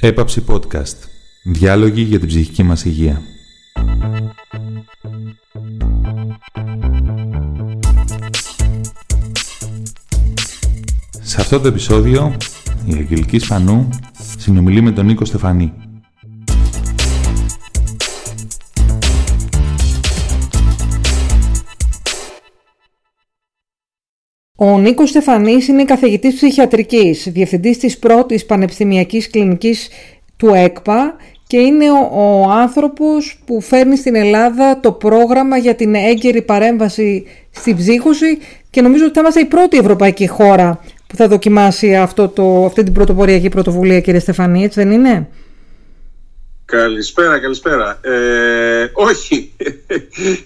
Έπαψη Podcast. Διάλογοι για την ψυχική μας υγεία. Σε αυτό το επεισόδιο, η Αγγελική Σπανού συνομιλεί με τον Νίκο Στεφανή. Ο Νίκος Στεφανής είναι καθηγητής ψυχιατρικής, διευθυντής της πρώτης πανεπιστημιακής κλινικής του ΕΚΠΑ και είναι ο, ο άνθρωπος που φέρνει στην Ελλάδα το πρόγραμμα για την έγκαιρη παρέμβαση στην ψύχωση και νομίζω ότι θα είμαστε η πρώτη ευρωπαϊκή χώρα που θα δοκιμάσει αυτό το, αυτή την πρωτοποριακή πρωτοβουλία, κύριε Στεφανή, έτσι δεν είναι; Καλησπέρα, καλησπέρα. Ε, όχι,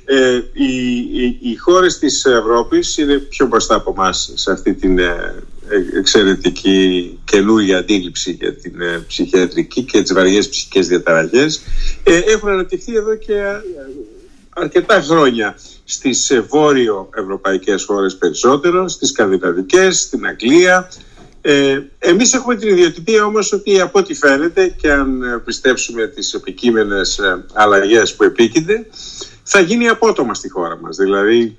ε, οι, οι, οι, χώρες της Ευρώπης είναι πιο μπροστά από εμάς σε αυτή την ε, εξαιρετική καινούργια αντίληψη για την ε, ψυχιατρική και τις βαριές ψυχικές διαταραχές. Ε, έχουν αναπτυχθεί εδώ και ε, αρκετά χρόνια στις βόρειο ευρωπαϊκές χώρες περισσότερο, στις σκανδιναβικές, στην Αγγλία, ε, εμείς έχουμε την ιδιοτυπία όμως ότι από ό,τι φαίνεται και αν πιστέψουμε τις επικείμενες ε, αλλαγές που επίκυνται θα γίνει απότομα στη χώρα μας. Δηλαδή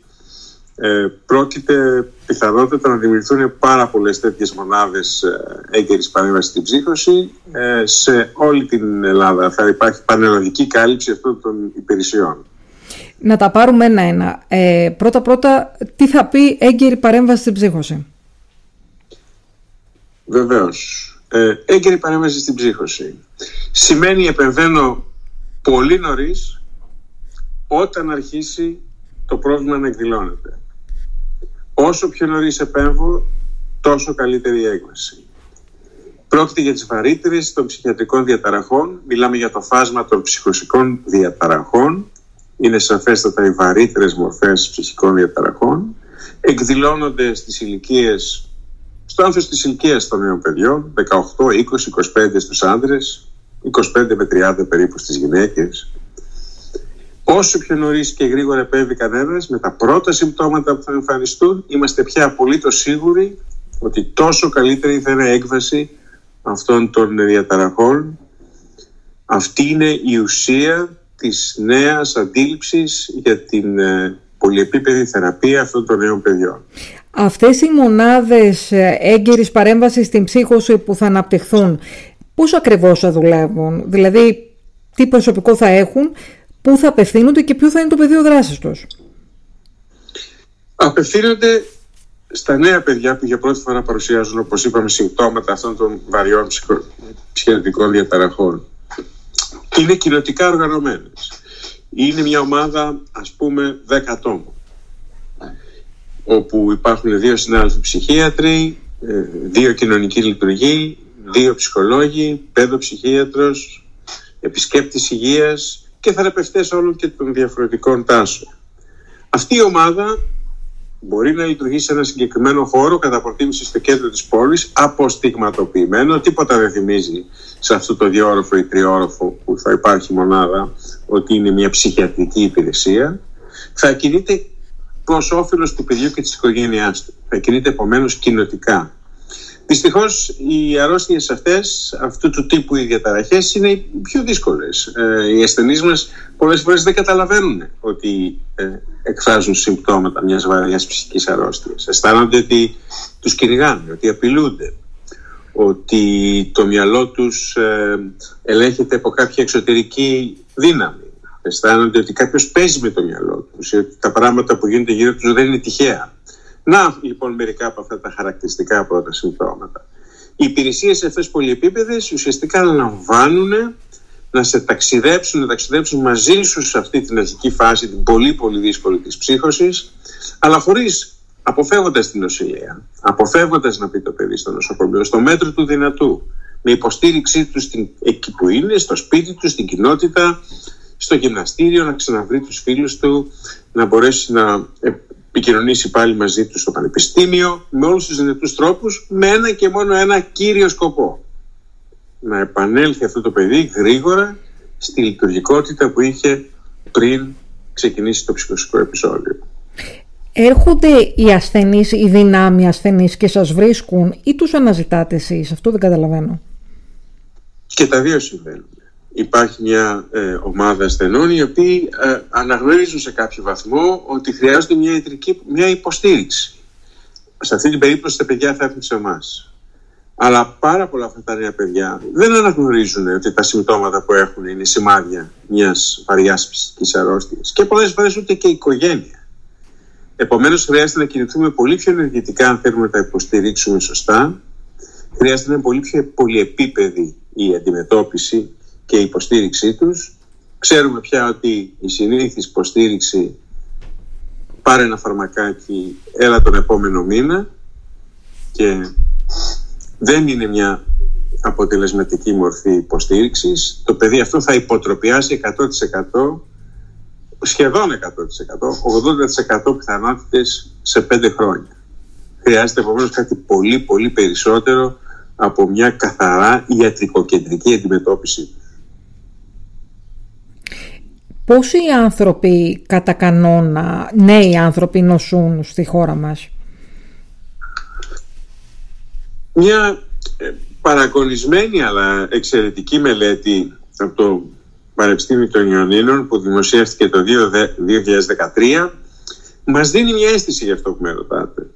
ε, πρόκειται πιθανότητα να δημιουργηθούν πάρα πολλές τέτοιες μονάδες ε, έγκαιρης παρέμβασης στην ψύχωση ε, σε όλη την Ελλάδα. Θα υπάρχει πανελλαδική κάλυψη αυτών των υπηρεσιών. Να τα πάρουμε ένα-ένα. Ε, πρώτα-πρώτα, τι θα πει έγκαιρη παρέμβαση στην ψύχωση; Βεβαίως. Ε, έγκαιρη παρέμβαση στην ψύχωση. Σημαίνει επεμβαίνω πολύ νωρίς όταν αρχίσει το πρόβλημα να εκδηλώνεται. Όσο πιο νωρίς επέμβω, τόσο καλύτερη η έκβαση. Πρόκειται για τις βαρύτερες των ψυχιατρικών διαταραχών. Μιλάμε για το φάσμα των ψυχοσικών διαταραχών. Είναι σαφέστατα οι βαρύτερες μορφές ψυχικών διαταραχών. Εκδηλώνονται στις ηλικίες στο άνθος της ηλικίας των νέων παιδιών, 18, 20, 25 στους άνδρες, 25 με 30 περίπου στις γυναίκες. Όσο πιο νωρίς και γρήγορα επέμβει κανένας, με τα πρώτα συμπτώματα που θα εμφανιστούν, είμαστε πια απολύτως σίγουροι ότι τόσο καλύτερη θα είναι έκβαση αυτών των διαταραχών. Αυτή είναι η ουσία της νέας αντίληψης για την ε, πολυεπίπεδη θεραπεία αυτών των νέων παιδιών. Αυτές οι μονάδες ε, έγκαιρης παρέμβασης στην ψύχωση που θα αναπτυχθούν, πώς ακριβώς θα δουλεύουν, δηλαδή τι προσωπικό θα έχουν, πού θα απευθύνονται και ποιο θα είναι το πεδίο δράσης τους; Απευθύνονται στα νέα παιδιά που για πρώτη φορά παρουσιάζουν, όπως είπαμε, συμπτώματα αυτών των βαριών ψυχιατρικών διαταραχών. Είναι κοινοτικά οργανωμένες. Είναι μια ομάδα, ας πούμε, 10 ατόμων όπου υπάρχουν δύο συνάδελφοι ψυχίατροι, ε, δύο κοινωνικοί λειτουργοί, δύο ψυχολόγοι, παιδοψυχίατρος, επισκέπτης υγείας και θεραπευτές όλων και των διαφορετικών τάσεων. Αυτή η ομάδα μπορεί να λειτουργήσει σε ένα συγκεκριμένο χώρο κατά προτίμηση στο κέντρο της πόλης αποστιγματοποιημένο, τίποτα δεν θυμίζει σε αυτό το διόροφο ή τριόροφο που θα υπάρχει μονάδα ότι είναι μια ψυχιατρική υπηρεσία θα κινείται προ όφελος του παιδιού και της οικογένειάς του. Θα κινείται επομένως κοινοτικά. Δυστυχώς οι αρρώστιες αυτές, αυτού του τύπου οι διαταραχές, είναι οι πιο δύσκολες. Ε, οι ασθενείς μας πολλές φορές δεν καταλαβαίνουν ότι ε, εκφράζουν συμπτώματα μιας βαριά ψυχικής αρρώστιας. Αισθάνονται ότι τους κυνηγάνε, ότι απειλούνται, ότι το μυαλό τους ε, ελέγχεται από κάποια εξωτερική δύναμη αισθάνονται ότι κάποιος παίζει με το μυαλό τους, ότι τα πράγματα που γίνονται γύρω τους δεν είναι τυχαία. Να λοιπόν μερικά από αυτά τα χαρακτηριστικά πρώτα συμπτώματα. Οι υπηρεσίες αυτές πολυεπίπεδες ουσιαστικά αναλαμβάνουν να σε ταξιδέψουν, να ταξιδέψουν μαζί σου σε αυτή την αρχική φάση, την πολύ πολύ δύσκολη της ψύχωσης, αλλά χωρίς αποφεύγοντας την νοσηλεία, αποφεύγοντας να πει το παιδί στο νοσοκομείο, στο μέτρο του δυνατού, με υποστήριξή τους εκεί που είναι, στο σπίτι τους, στην κοινότητα, στο γυμναστήριο, να ξαναβρει τους φίλους του, να μπορέσει να επικοινωνήσει πάλι μαζί του στο πανεπιστήμιο, με όλους τους δυνατούς τρόπους, με ένα και μόνο ένα κύριο σκοπό. Να επανέλθει αυτό το παιδί γρήγορα στη λειτουργικότητα που είχε πριν ξεκινήσει το ψυχοσικό επεισόδιο. Έρχονται οι ασθενείς, οι δυνάμοι ασθενείς και σας βρίσκουν ή τους αναζητάτε εσείς, αυτό δεν καταλαβαίνω. Και τα δύο συμβαίνουν. Υπάρχει μια ε, ομάδα ασθενών οι οποίοι ε, αναγνωρίζουν σε κάποιο βαθμό ότι χρειάζονται μια, ιατρική, μια υποστήριξη. Σε αυτή την περίπτωση τα παιδιά θα έρθουν σε εμάς. Αλλά πάρα πολλά αυτά τα νέα παιδιά δεν αναγνωρίζουν ότι τα συμπτώματα που έχουν είναι σημάδια μιας βαριάς ψυχική αρρώστιας. Και πολλές φορές ούτε και η οικογένεια. Επομένως, χρειάζεται να κινηθούμε πολύ πιο ενεργητικά αν θέλουμε να τα υποστηρίξουμε σωστά. Χρειάζεται να είναι πολύ πιο πολυεπίπεδη η αντιμετώπιση και η υποστήριξή τους. Ξέρουμε πια ότι η συνήθις υποστήριξη πάρε ένα φαρμακάκι, έλα τον επόμενο μήνα και δεν είναι μια αποτελεσματική μορφή υποστήριξης. Το παιδί αυτό θα υποτροπιάσει 100% σχεδόν 100%, 80% πιθανότητες σε 5 χρόνια. Χρειάζεται επομένως κάτι πολύ πολύ περισσότερο από μια καθαρά ιατρικοκεντρική αντιμετώπιση. Πόσοι άνθρωποι κατά κανόνα, νέοι άνθρωποι νοσούν στη χώρα μας; Μια ε, παρακονισμένη αλλά εξαιρετική μελέτη από το Πανεπιστήμιο των Ιωνίνων που δημοσιεύτηκε το 2013 μας δίνει μια αίσθηση για αυτό που με ρωτάτε.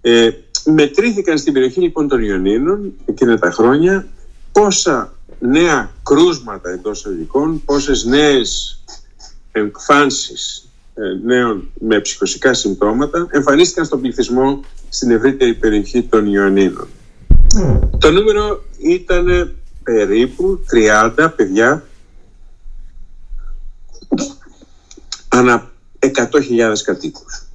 Ε, μετρήθηκαν στην περιοχή λοιπόν των Ιωνίνων εκείνα τα χρόνια πόσα νέα κρούσματα εντός αγικών, πόσες νέες εμφάνσεις ε, νέων με ψυχοσικά συμπτώματα εμφανίστηκαν στον πληθυσμό στην ευρύτερη περιοχή των Ιωνίνων. Το νούμερο ήταν περίπου 30 παιδιά ανά 100.000 κατοίκους.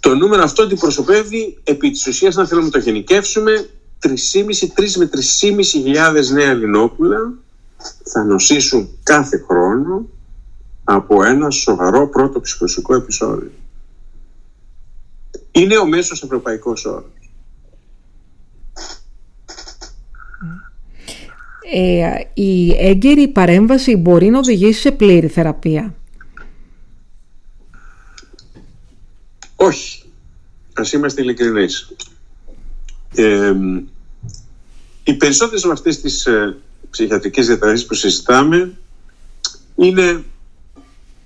Το νούμερο αυτό αντιπροσωπεύει επί της ουσίας να θέλουμε να το γενικεύσουμε 3,5 με 3,5 χιλιάδες νέα λινόπουλα θα νοσήσουν κάθε χρόνο από ένα σοβαρό πρώτο ψυχοσικό επεισόδιο. Είναι ο μέσος ευρωπαϊκός όρος. Ε, η έγκαιρη παρέμβαση μπορεί να οδηγήσει σε πλήρη θεραπεία. Όχι. Ας είμαστε ειλικρινείς. Ε, οι περισσότερες από αυτές τις ε, ψυχιατρικές διαταραχές που συζητάμε είναι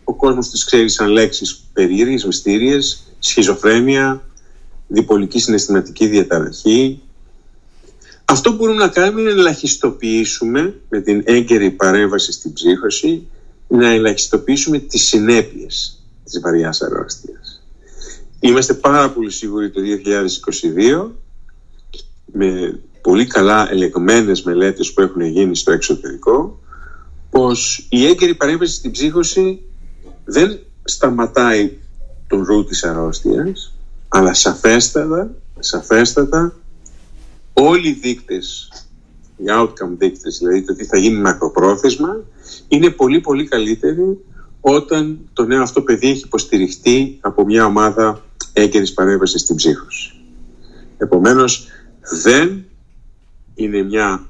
ο κόσμος τις ξέρει σαν λέξεις περίεργες, μυστήριες, σχιζοφρένεια, διπολική συναισθηματική διαταραχή. Αυτό που μπορούμε να κάνουμε είναι να ελαχιστοποιήσουμε με την έγκαιρη παρέμβαση στην ψύχωση να ελαχιστοποιήσουμε τις συνέπειες της βαριάς αρρώστιας. Είμαστε πάρα πολύ σίγουροι το 2022 με πολύ καλά ελεγμένες μελέτες που έχουν γίνει στο εξωτερικό πως η έγκαιρη παρέμβαση στην ψύχωση δεν σταματάει τον ρου της αρρώστιας αλλά σαφέστατα, σαφέστατα όλοι οι δείκτες οι outcome δείκτες, δηλαδή το τι θα γίνει μακροπρόθεσμα είναι πολύ πολύ καλύτεροι όταν το νέο αυτό παιδί έχει υποστηριχτεί από μια ομάδα έγκαιρης παρέμβασης στην ψύχωση. Επομένως δεν είναι μια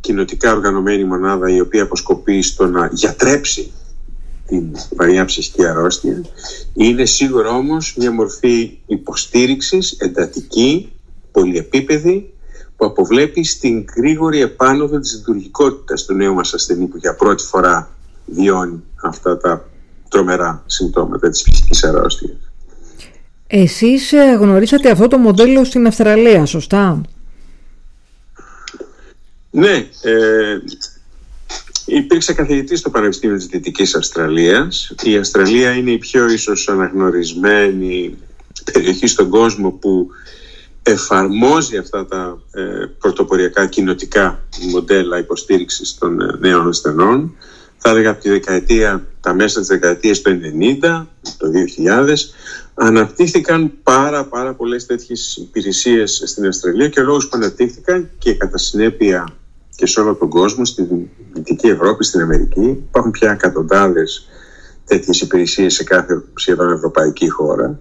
κοινοτικά οργανωμένη μονάδα η οποία αποσκοπεί στο να γιατρέψει την βαριά ψυχική αρρώστια. Είναι σίγουρα όμως μια μορφή υποστήριξης εντατική, πολυεπίπεδη που αποβλέπει στην γρήγορη επάνωδο της λειτουργικότητας του νέου μας ασθενή που για πρώτη φορά βιώνει αυτά τα τρομερά συμπτώματα της ψυχικής αρρώστιας. Εσείς ε, γνωρίσατε αυτό το μοντέλο στην Αυστραλία, σωστά; Ναι, ε, υπήρξε καθηγητής στο Πανεπιστήμιο της Δυτικής Αυστραλίας. Η Αυστραλία είναι η πιο ίσως αναγνωρισμένη περιοχή στον κόσμο που εφαρμόζει αυτά τα ε, πρωτοποριακά κοινοτικά μοντέλα υποστήριξης των ε, νέων ασθενών. Θα έλεγα από τη δεκαετία, τα μέσα της δεκαετίας του 90, το 2000, αναπτύχθηκαν πάρα πάρα πολλές τέτοιες υπηρεσίες στην Αυστραλία και ο λόγος που αναπτύχθηκαν και κατά συνέπεια και σε όλο τον κόσμο, στην Δυτική Ευρώπη, στην Αμερική. Υπάρχουν πια εκατοντάδες τέτοιες υπηρεσίες σε κάθε σχεδόν ευρωπαϊκή χώρα.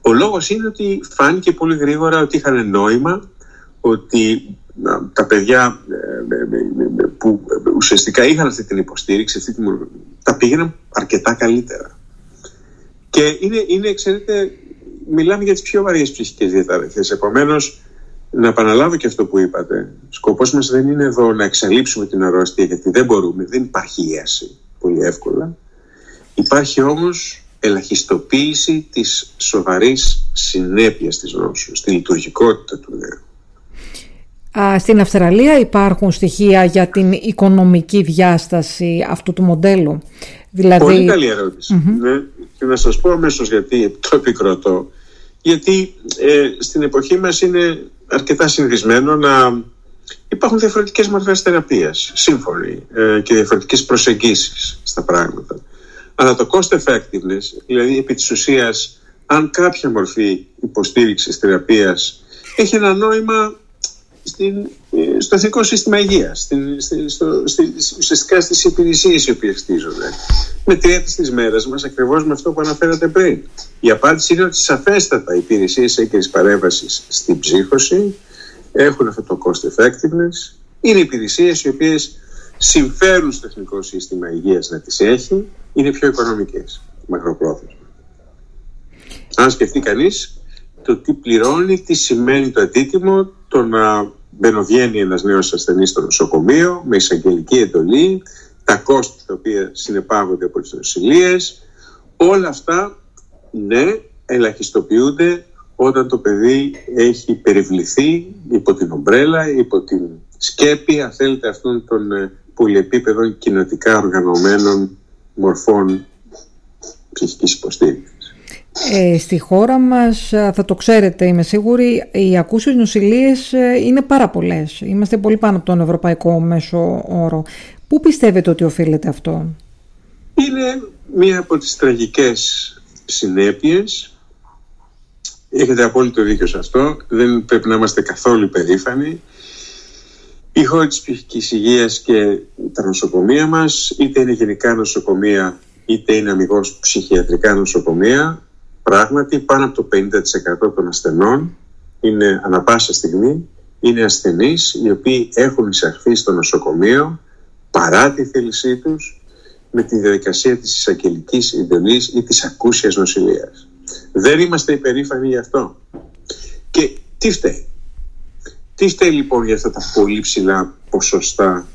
Ο λόγος είναι ότι φάνηκε πολύ γρήγορα ότι είχαν νόημα, ότι τα παιδιά ε, ε, ε, που ουσιαστικά είχαν αυτή την υποστήριξη, αυτή την, τα πήγαιναν αρκετά καλύτερα. Και είναι, είναι, ξέρετε, μιλάμε για τις πιο βαριές ψυχικές διαταραχές. Επομένως, να επαναλάβω και αυτό που είπατε. Σκοπός μας δεν είναι εδώ να εξαλείψουμε την αρρώστια γιατί δεν μπορούμε, δεν υπάρχει ίαση πολύ εύκολα. Υπάρχει όμως ελαχιστοποίηση της σοβαρής συνέπειας της νόσου, στη λειτουργικότητα του νέου. Στην Αυστραλία υπάρχουν στοιχεία για την οικονομική διάσταση αυτού του μοντέλου. Δηλαδή... Πολύ καλή Ναι. Και να σας πω αμέσως γιατί το επικροτώ. Γιατί ε, στην εποχή μας είναι αρκετά συνηθισμένο να υπάρχουν διαφορετικές μορφές θεραπείας, σύμφωνοι, ε, και διαφορετικές προσεγγίσεις στα πράγματα. Αλλά το cost effectiveness, δηλαδή επί της ουσίας, αν κάποια μορφή υποστήριξης θεραπείας έχει ένα νόημα στην, ε, στο εθνικό σύστημα υγείας, στην, στο, ουσιαστικά στις υπηρεσίες οι οποίες χτίζονται. Με τρία της μέρας μας, ακριβώς με αυτό που αναφέρατε πριν. Η απάντηση είναι ότι σαφέστατα οι υπηρεσίες έγκαιρης παρέμβασης στην ψύχωση έχουν αυτό το cost effectiveness. Είναι υπηρεσίες οι οποίες συμφέρουν στο εθνικό σύστημα υγείας να τις έχει, είναι πιο οικονομικές μακροπρόθεσμα. Αν σκεφτεί κανείς το τι πληρώνει, τι σημαίνει το αντίτιμο, το να μπαινοβγαίνει ένας νέος ασθενής στο νοσοκομείο με εισαγγελική εντολή, τα κόστη τα οποία συνεπάγονται από τις νοσηλίες, όλα αυτά ναι, ελαχιστοποιούνται όταν το παιδί έχει περιβληθεί υπό την ομπρέλα, υπό την σκέπη, αν θέλετε, αυτών των ε, πολυεπίπεδων κοινοτικά οργανωμένων μορφών ψυχικής υποστήριξης. Ε, στη χώρα μας, θα το ξέρετε είμαι σίγουρη, οι ακούσιες νοσηλίες ε, είναι πάρα πολλές. Είμαστε πολύ πάνω από τον ευρωπαϊκό μέσο όρο. Πού πιστεύετε ότι οφείλεται αυτό; Είναι μία από τις τραγικές συνέπειες. Έχετε απόλυτο δίκιο σε αυτό. Δεν πρέπει να είμαστε καθόλου περήφανοι. Η χώρα της ψυχικής υγείας και τα νοσοκομεία μας, είτε είναι γενικά νοσοκομεία, είτε είναι αμυγός ψυχιατρικά νοσοκομεία, Πράγματι, πάνω από το 50% των ασθενών είναι ανα πάσα στιγμή είναι ασθενείς οι οποίοι έχουν εισαχθεί στο νοσοκομείο παρά τη θέλησή τους με τη διαδικασία της εισαγγελικής εντολής ή της ακούσιας νοσηλείας. Δεν είμαστε υπερήφανοι γι' αυτό. Και τι φταίει; Τι φταίει λοιπόν για αυτά τα πολύ ψηλά ποσοστά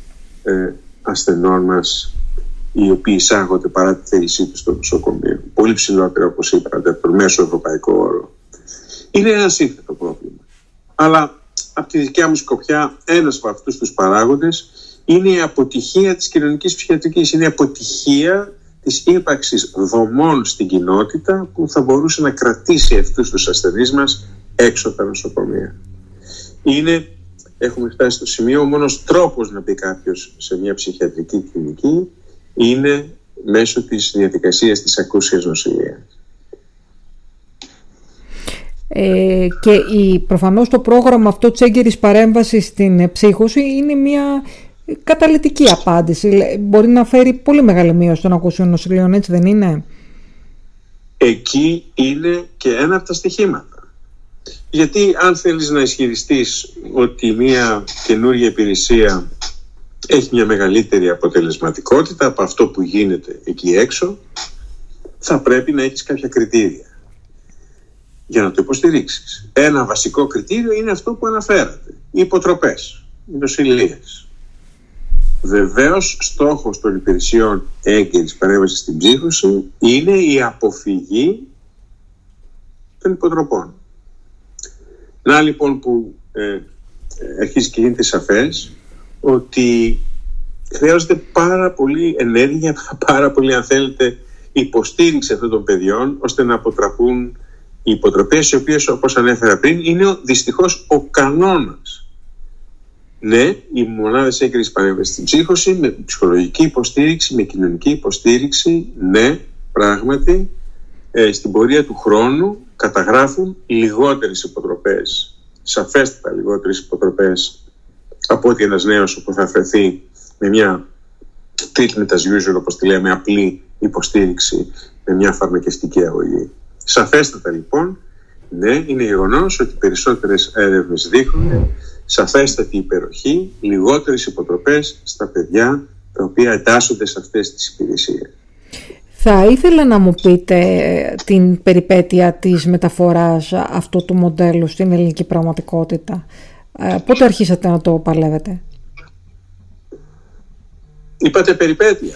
ε, ασθενών μας οι οποίοι εισάγονται παρά τη θέλησή τους στο νοσοκομείο. Πολύ ψηλότερο, όπως είπατε, από το μέσο ευρωπαϊκό όρο. Είναι ένας σύνθετο πρόβλημα. Αλλά από τη δικιά μου σκοπιά, ένας από αυτούς τους παράγοντες είναι η αποτυχία της κοινωνικής ψυχιατρικής. Είναι η αποτυχία της ύπαρξης δομών στην κοινότητα που θα μπορούσε να κρατήσει αυτούς τους ασθενείς μας έξω από τα νοσοκομεία. Είναι, έχουμε φτάσει στο σημείο, ο μόνος τρόπος να μπει κάποιος σε μια ψυχιατρική κλινική είναι μέσω της διαδικασίας της ακούσιας νοσηλείας. Ε, και η, προφανώς το πρόγραμμα αυτό της έγκαιρης παρέμβασης στην ψύχωση είναι μια καταλητική απάντηση. Μπορεί να φέρει πολύ μεγάλη μείωση των ακούσιων νοσηλείων, έτσι δεν είναι; Εκεί είναι και ένα από τα στοιχήματα. Γιατί αν θέλεις να ισχυριστείς ότι μια καινούργια υπηρεσία έχει μια μεγαλύτερη αποτελεσματικότητα από αυτό που γίνεται εκεί έξω, θα πρέπει να έχεις κάποια κριτήρια για να το υποστηρίξεις. Ένα βασικό κριτήριο είναι αυτό που αναφέρατε, οι υποτροπές, οι νοσηλίες. Βεβαίως, στόχος των υπηρεσιών έγκαιρης παρέμβασης στην ψύχωση είναι η αποφυγή των υποτροπών. Να λοιπόν που ε, αρχίζει και γίνεται σαφές ότι χρειάζεται πάρα πολύ ενέργεια, πάρα πολύ αν θέλετε υποστήριξη αυτών των παιδιών ώστε να αποτραπούν οι υποτροπές οι οποίες όπως ανέφερα πριν είναι δυστυχώς ο κανόνας. Ναι, οι μονάδες έγκρισης παρέμβασης στην ψύχωση με ψυχολογική υποστήριξη, με κοινωνική υποστήριξη, ναι, πράγματι, ε, στην πορεία του χρόνου καταγράφουν λιγότερες υποτροπές, σαφέστατα λιγότερες υποτροπές από ότι ένας νέος που θα αφαιθεί με μια treatment as usual, όπως τη λέμε, απλή υποστήριξη με μια φαρμακευτική αγωγή. Σαφέστατα λοιπόν, ναι, είναι γεγονός ότι περισσότερες έρευνες δείχνουν σαφέστατη υπεροχή, λιγότερες υποτροπές στα παιδιά τα οποία εντάσσονται σε αυτές τις υπηρεσίες. Θα ήθελα να μου πείτε την περιπέτεια της μεταφοράς αυτού του μοντέλου στην ελληνική πραγματικότητα. Πότε αρχίσατε να το παλεύετε; Είπατε περιπέτεια.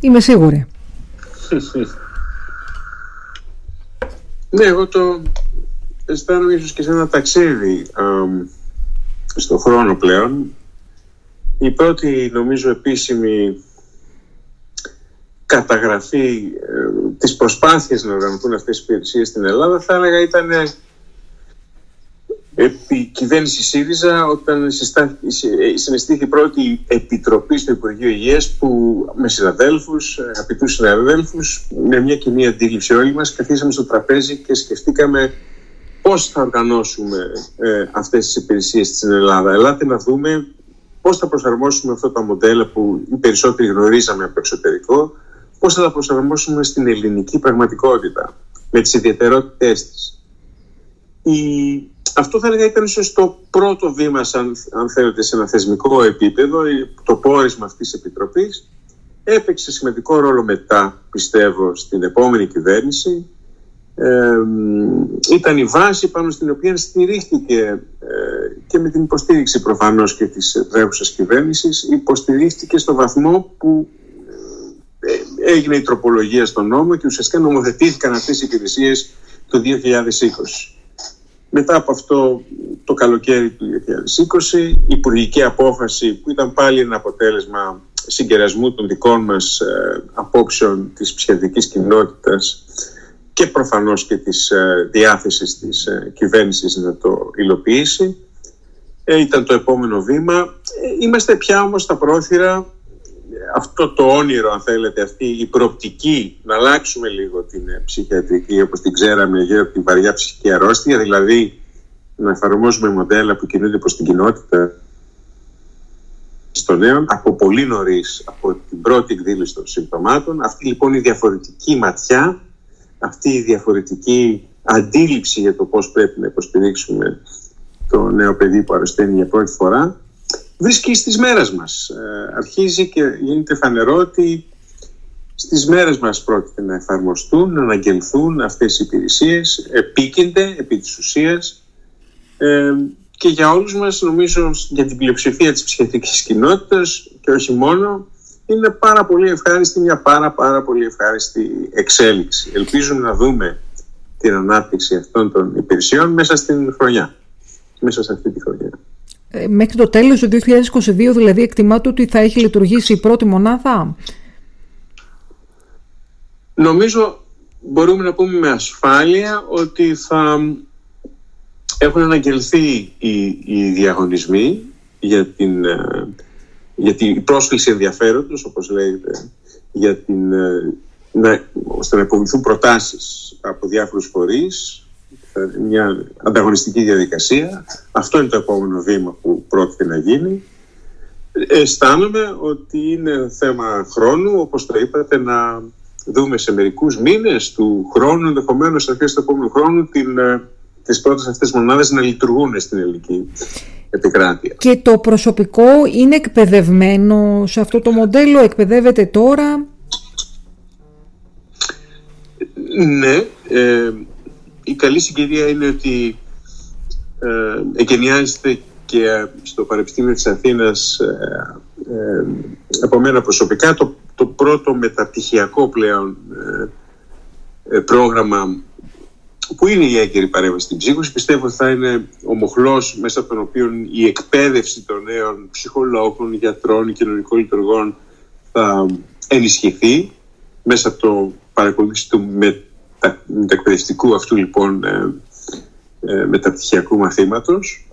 Είμαι σίγουρη. ναι, εγώ το αισθάνομαι ίσως και σε ένα ταξίδι στο χρόνο πλέον. Η πρώτη νομίζω επίσημη καταγραφή ε, της προσπάθειας να οργανωθούν αυτές οι υπηρεσίες στην Ελλάδα θα έλεγα ήταν επί κυβέρνηση ΣΥΡΙΖΑ όταν συναισθήθη η πρώτη επιτροπή στο Υπουργείο Υγείας που με συναδέλφους, αγαπητούς συναδέλφους με μια κοινή αντίληψη όλοι μας καθίσαμε στο τραπέζι και σκεφτήκαμε πώς θα οργανώσουμε ε, αυτές τις υπηρεσίες στην Ελλάδα. Ελάτε να δούμε πώς θα προσαρμόσουμε αυτά τα μοντέλα που οι περισσότεροι γνωρίζαμε από το εξωτερικό, πώς θα τα προσαρμόσουμε στην ελληνική πραγματικότητα με τις ιδιαιτερότητές της. Η αυτό θα έλεγα ήταν ίσως το πρώτο βήμα, σαν, αν θέλετε, σε ένα θεσμικό επίπεδο, το πόρισμα αυτής της Επιτροπής. Έπαιξε σημαντικό ρόλο μετά, πιστεύω, στην επόμενη κυβέρνηση. Ε, ήταν η βάση πάνω στην οποία στηρίχθηκε ε, και με την υποστήριξη προφανώς και της τρέχουσα κυβέρνησης υποστηρίχθηκε στο βαθμό που ε, έγινε η τροπολογία στον νόμο και ουσιαστικά νομοθετήθηκαν αυτές οι υπηρεσίες το 2020. Μετά από αυτό το καλοκαίρι του 2020 υπουργική απόφαση που ήταν πάλι ένα αποτέλεσμα συγκερασμού των δικών μας ε, απόψεων της ψυχιατρικής κοινότητας και προφανώς και της ε, διάθεσης της ε, κυβέρνησης να το υλοποιήσει. Ε, ήταν το επόμενο βήμα. Ε, είμαστε πια όμως στα πρόθυρα αυτό το όνειρο, αν θέλετε, αυτή η προοπτική να αλλάξουμε λίγο την ε, ψυχιατρική όπως την ξέραμε γύρω από την βαριά ψυχική αρρώστια, δηλαδή να εφαρμόζουμε μοντέλα που κινούνται προς την κοινότητα στο νέο από πολύ νωρίς, από την πρώτη εκδήλωση των συμπτωμάτων. Αυτή λοιπόν η διαφορετική ματιά, αυτή η διαφορετική αντίληψη για το πώς πρέπει να υποστηρίξουμε το νέο παιδί που αρρωσταίνει για πρώτη φορά βρίσκει στις μέρες μας. Ε, αρχίζει και γίνεται φανερό ότι στις μέρες μας πρόκειται να εφαρμοστούν, να αναγγελθούν αυτές οι υπηρεσίες, επίκυνται επί της ουσίας ε, και για όλους μας νομίζω για την πλειοψηφία της ψυχιατρικής κοινότητας και όχι μόνο είναι πάρα πολύ ευχάριστη, μια πάρα πάρα πολύ ευχάριστη εξέλιξη. Ελπίζουμε να δούμε την ανάπτυξη αυτών των υπηρεσιών μέσα στην χρονιά, μέσα σε αυτή τη χρονιά. Ε, μέχρι το τέλος του 2022 δηλαδή εκτιμάται ότι θα έχει λειτουργήσει η πρώτη μονάδα; Νομίζω μπορούμε να πούμε με ασφάλεια ότι θα έχουν αναγγελθεί οι, οι διαγωνισμοί για την, ε, για την πρόσκληση ενδιαφέροντος όπως λέγεται για την, ε, να, ώστε να υποβληθούν προτάσεις από διάφορους φορείς μια ανταγωνιστική διαδικασία. Αυτό είναι το επόμενο βήμα που πρόκειται να γίνει. Αισθάνομαι ότι είναι θέμα χρόνου, όπως το είπατε, να δούμε σε μερικούς μήνες του χρόνου, ενδεχομένως αρχές του επόμενου χρόνου, την, ε, τις πρώτες αυτές μονάδες να λειτουργούν στην ελληνική επικράτεια. Και το προσωπικό είναι εκπαιδευμένο σε αυτό το μοντέλο, εκπαιδεύεται τώρα; Ναι, ε, η καλή συγκυρία είναι ότι ε, εγκαινιάζεται και στο Πανεπιστήμιο της Αθήνας ε, ε, από μένα προσωπικά. Το, το πρώτο μεταπτυχιακό πλέον ε, ε, πρόγραμμα που είναι η έγκαιρη παρέμβαση στην ψύχωση πιστεύω ότι θα είναι ο μοχλός μέσα από τον οποίο η εκπαίδευση των νέων ψυχολόγων, γιατρών, κοινωνικών λειτουργών θα ενισχυθεί μέσα από το παρακολούθηση του με μετακπαιδευτικού αυτού λοιπόν ε, ε, μεταπτυχιακού μαθήματος.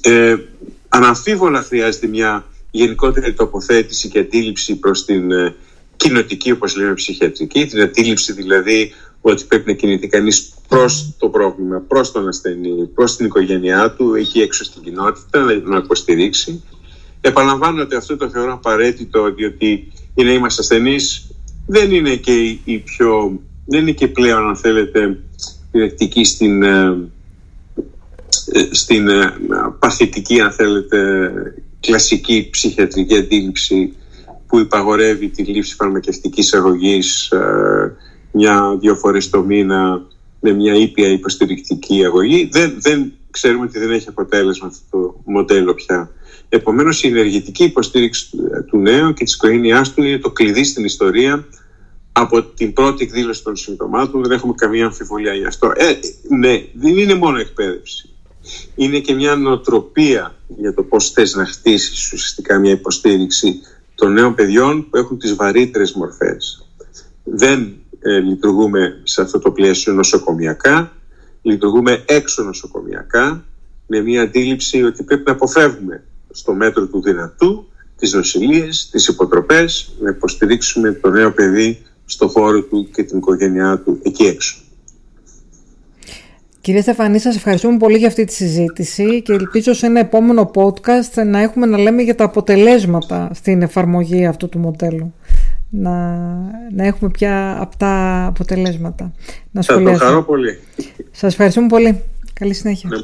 Ε, αναμφίβολα χρειάζεται μια γενικότερη τοποθέτηση και αντίληψη προς την ε, κοινοτική όπως λέμε ψυχιατρική, την αντίληψη δηλαδή ότι πρέπει να κινηθεί κανείς προς το πρόβλημα, προς τον ασθενή, προς την οικογένειά του, εκεί έξω στην κοινότητα, να τον υποστηρίξει. Επαναλαμβάνω ότι αυτό το θεωρώ απαραίτητο διότι η να είμαστε ασθενείς δεν είναι και η πιο δεν είναι και πλέον αν θέλετε διδακτική στην, ε, ε, στην ε, παθητική αν θέλετε κλασική ψυχιατρική αντίληψη που υπαγορεύει τη λήψη φαρμακευτικής αγωγής ε, μια-δυο φορές το μήνα με μια ήπια υποστηρικτική αγωγή. Δεν, δεν ξέρουμε ότι δεν έχει αποτέλεσμα αυτό το μοντέλο πια. Επομένως η ενεργητική υποστήριξη του νέου και της οικογένειάς του είναι το κλειδί στην ιστορία από την πρώτη εκδήλωση των συμπτωμάτων. Δεν έχουμε καμία αμφιβολία γι' αυτό. Ε, ναι, δεν είναι μόνο εκπαίδευση. Είναι και μια νοοτροπία για το πώς θες να χτίσεις ουσιαστικά μια υποστήριξη των νέων παιδιών που έχουν τις βαρύτερες μορφές. Δεν ε, λειτουργούμε σε αυτό το πλαίσιο νοσοκομιακά, λειτουργούμε έξω νοσοκομιακά με μια αντίληψη ότι πρέπει να αποφεύγουμε στο μέτρο του δυνατού τις νοσηλίες, τις υποτροπές, να υποστηρίξουμε το νέο παιδί στο χώρο του και την οικογένειά του εκεί έξω. Κύριε Στεφανή, σας ευχαριστούμε πολύ για αυτή τη συζήτηση και ελπίζω σε ένα επόμενο podcast να έχουμε να λέμε για τα αποτελέσματα στην εφαρμογή αυτού του μοντέλου. Να, να έχουμε πια αυτά αποτελέσματα. Να Θα το χαρώ πολύ. Σας ευχαριστούμε πολύ. Καλή συνέχεια. Να